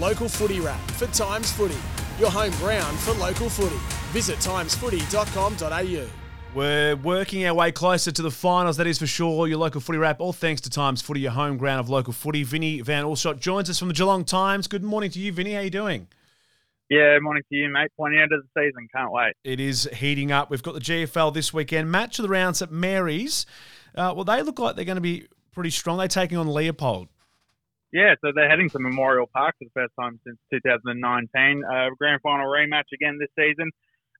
Local footy wrap for Times Footy, your home ground for local footy. Visit timesfooty.com.au. We're working our way closer to the finals, that is for sure. Your local footy wrap, all thanks to Times Footy, your home ground of local footy. Vinny Van Alshot joins us from the Geelong Times. Good morning to you, Vinny. How are you doing? Yeah, morning to you, mate. Pointing out of the season. Can't wait. It is heating up. We've got the GFL this weekend. Match of the rounds at Mary's. Uh, well, they look like they're going to be pretty strong. They're taking on Leopold. Yeah, so they're heading to Memorial Park for the first time since 2019. Uh, grand final rematch again this season.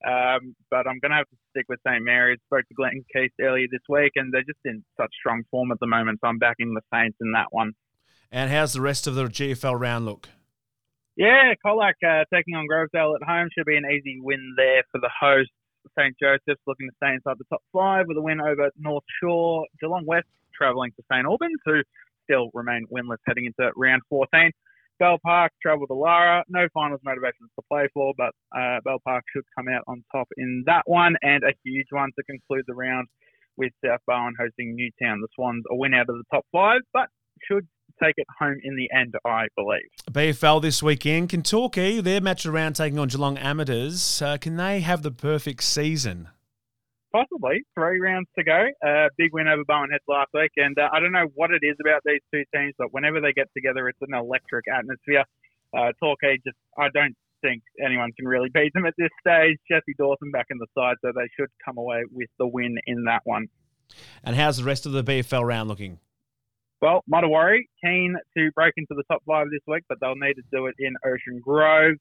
Um, but I'm going to have to stick with St. Mary's. Spoke to Glenn Keith earlier this week, and they're just in such strong form at the moment. So I'm backing the Saints in that one. And how's the rest of the GFL round look? Yeah, Colac uh, taking on Grovedale at home should be an easy win there for the hosts. St. Joseph's looking to stay inside the top five with a win over North Shore. Geelong West travelling to St. Albans, who still remain winless heading into round 14. Bell Park travel to Lara. No finals motivations to play for, but uh, Bell Park should come out on top in that one. And a huge one to conclude the round with South Barwon hosting Newtown. The Swans a win out of the top five, but should take it home in the end, I believe. BFL this weekend. Kentucky, their match around taking on Geelong Amateurs, uh, can they have the perfect season? Possibly. Three rounds to go. Uh, big win over Barwon Heads last week. And uh, I don't know what it is about these two teams, but whenever they get together, it's an electric atmosphere. Uh, Torquay just, I don't think anyone can really beat them at this stage. Jesse Dawson back in the side, so they should come away with the win in that one. And how's the rest of the BFL round looking? Well, Modewarre keen to break into the top five this week, but they'll need to do it in Ocean Grove.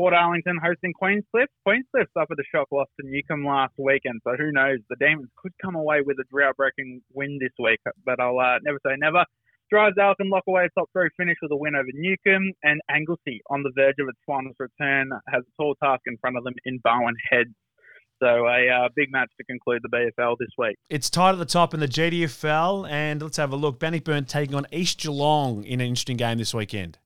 Portarlington hosting Queenscliff. Queenscliff suffered a shock loss to Newcomb last weekend, so who knows? The Demons could come away with a drought-breaking win this week, but I'll uh, never say never. Drysdale can lock away a top three finish with a win over Newcomb, and Anglesea, on the verge of its finals return, has a tall task in front of them in Barwon Heads. So a uh, big match to conclude the BFL this week. It's tight at the top in the GDFL, and let's have a look. Bannockburn taking on East Geelong in an interesting game this weekend.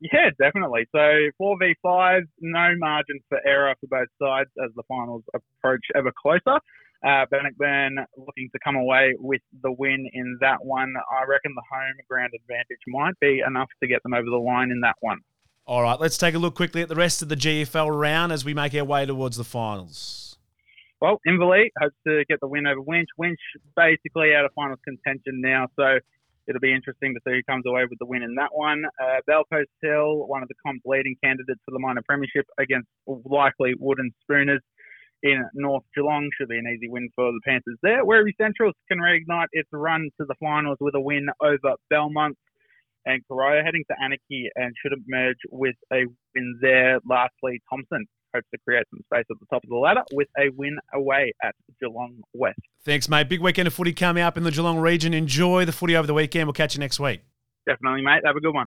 Yeah, definitely. So 4v5, no margin for error for both sides as the finals approach ever closer. Uh, Bannockburn looking to come away with the win in that one. I reckon the home ground advantage might be enough to get them over the line in that one. All right, let's take a look quickly at the rest of the GFL round as we make our way towards the finals. Well, Inverleigh hopes to get the win over Winch. Winch basically out of finals contention now, so it'll be interesting to see who comes away with the win in that one. Uh, Bell Post Hill, one of the comp's leading candidates for the minor premiership against likely Wooden Spooners in North Geelong. Should be an easy win for the Panthers there. Werribee Central can reignite its run to the finals with a win over Belmont. And Corio heading to Anakie and should emerge with a win there. Lastly, Thomson hopes to create some space at the top of the ladder with a win away at Geelong West. Thanks, mate. Big weekend of footy coming up in the Geelong region. Enjoy the footy over the weekend. We'll catch you next week. Definitely, mate. Have a good one.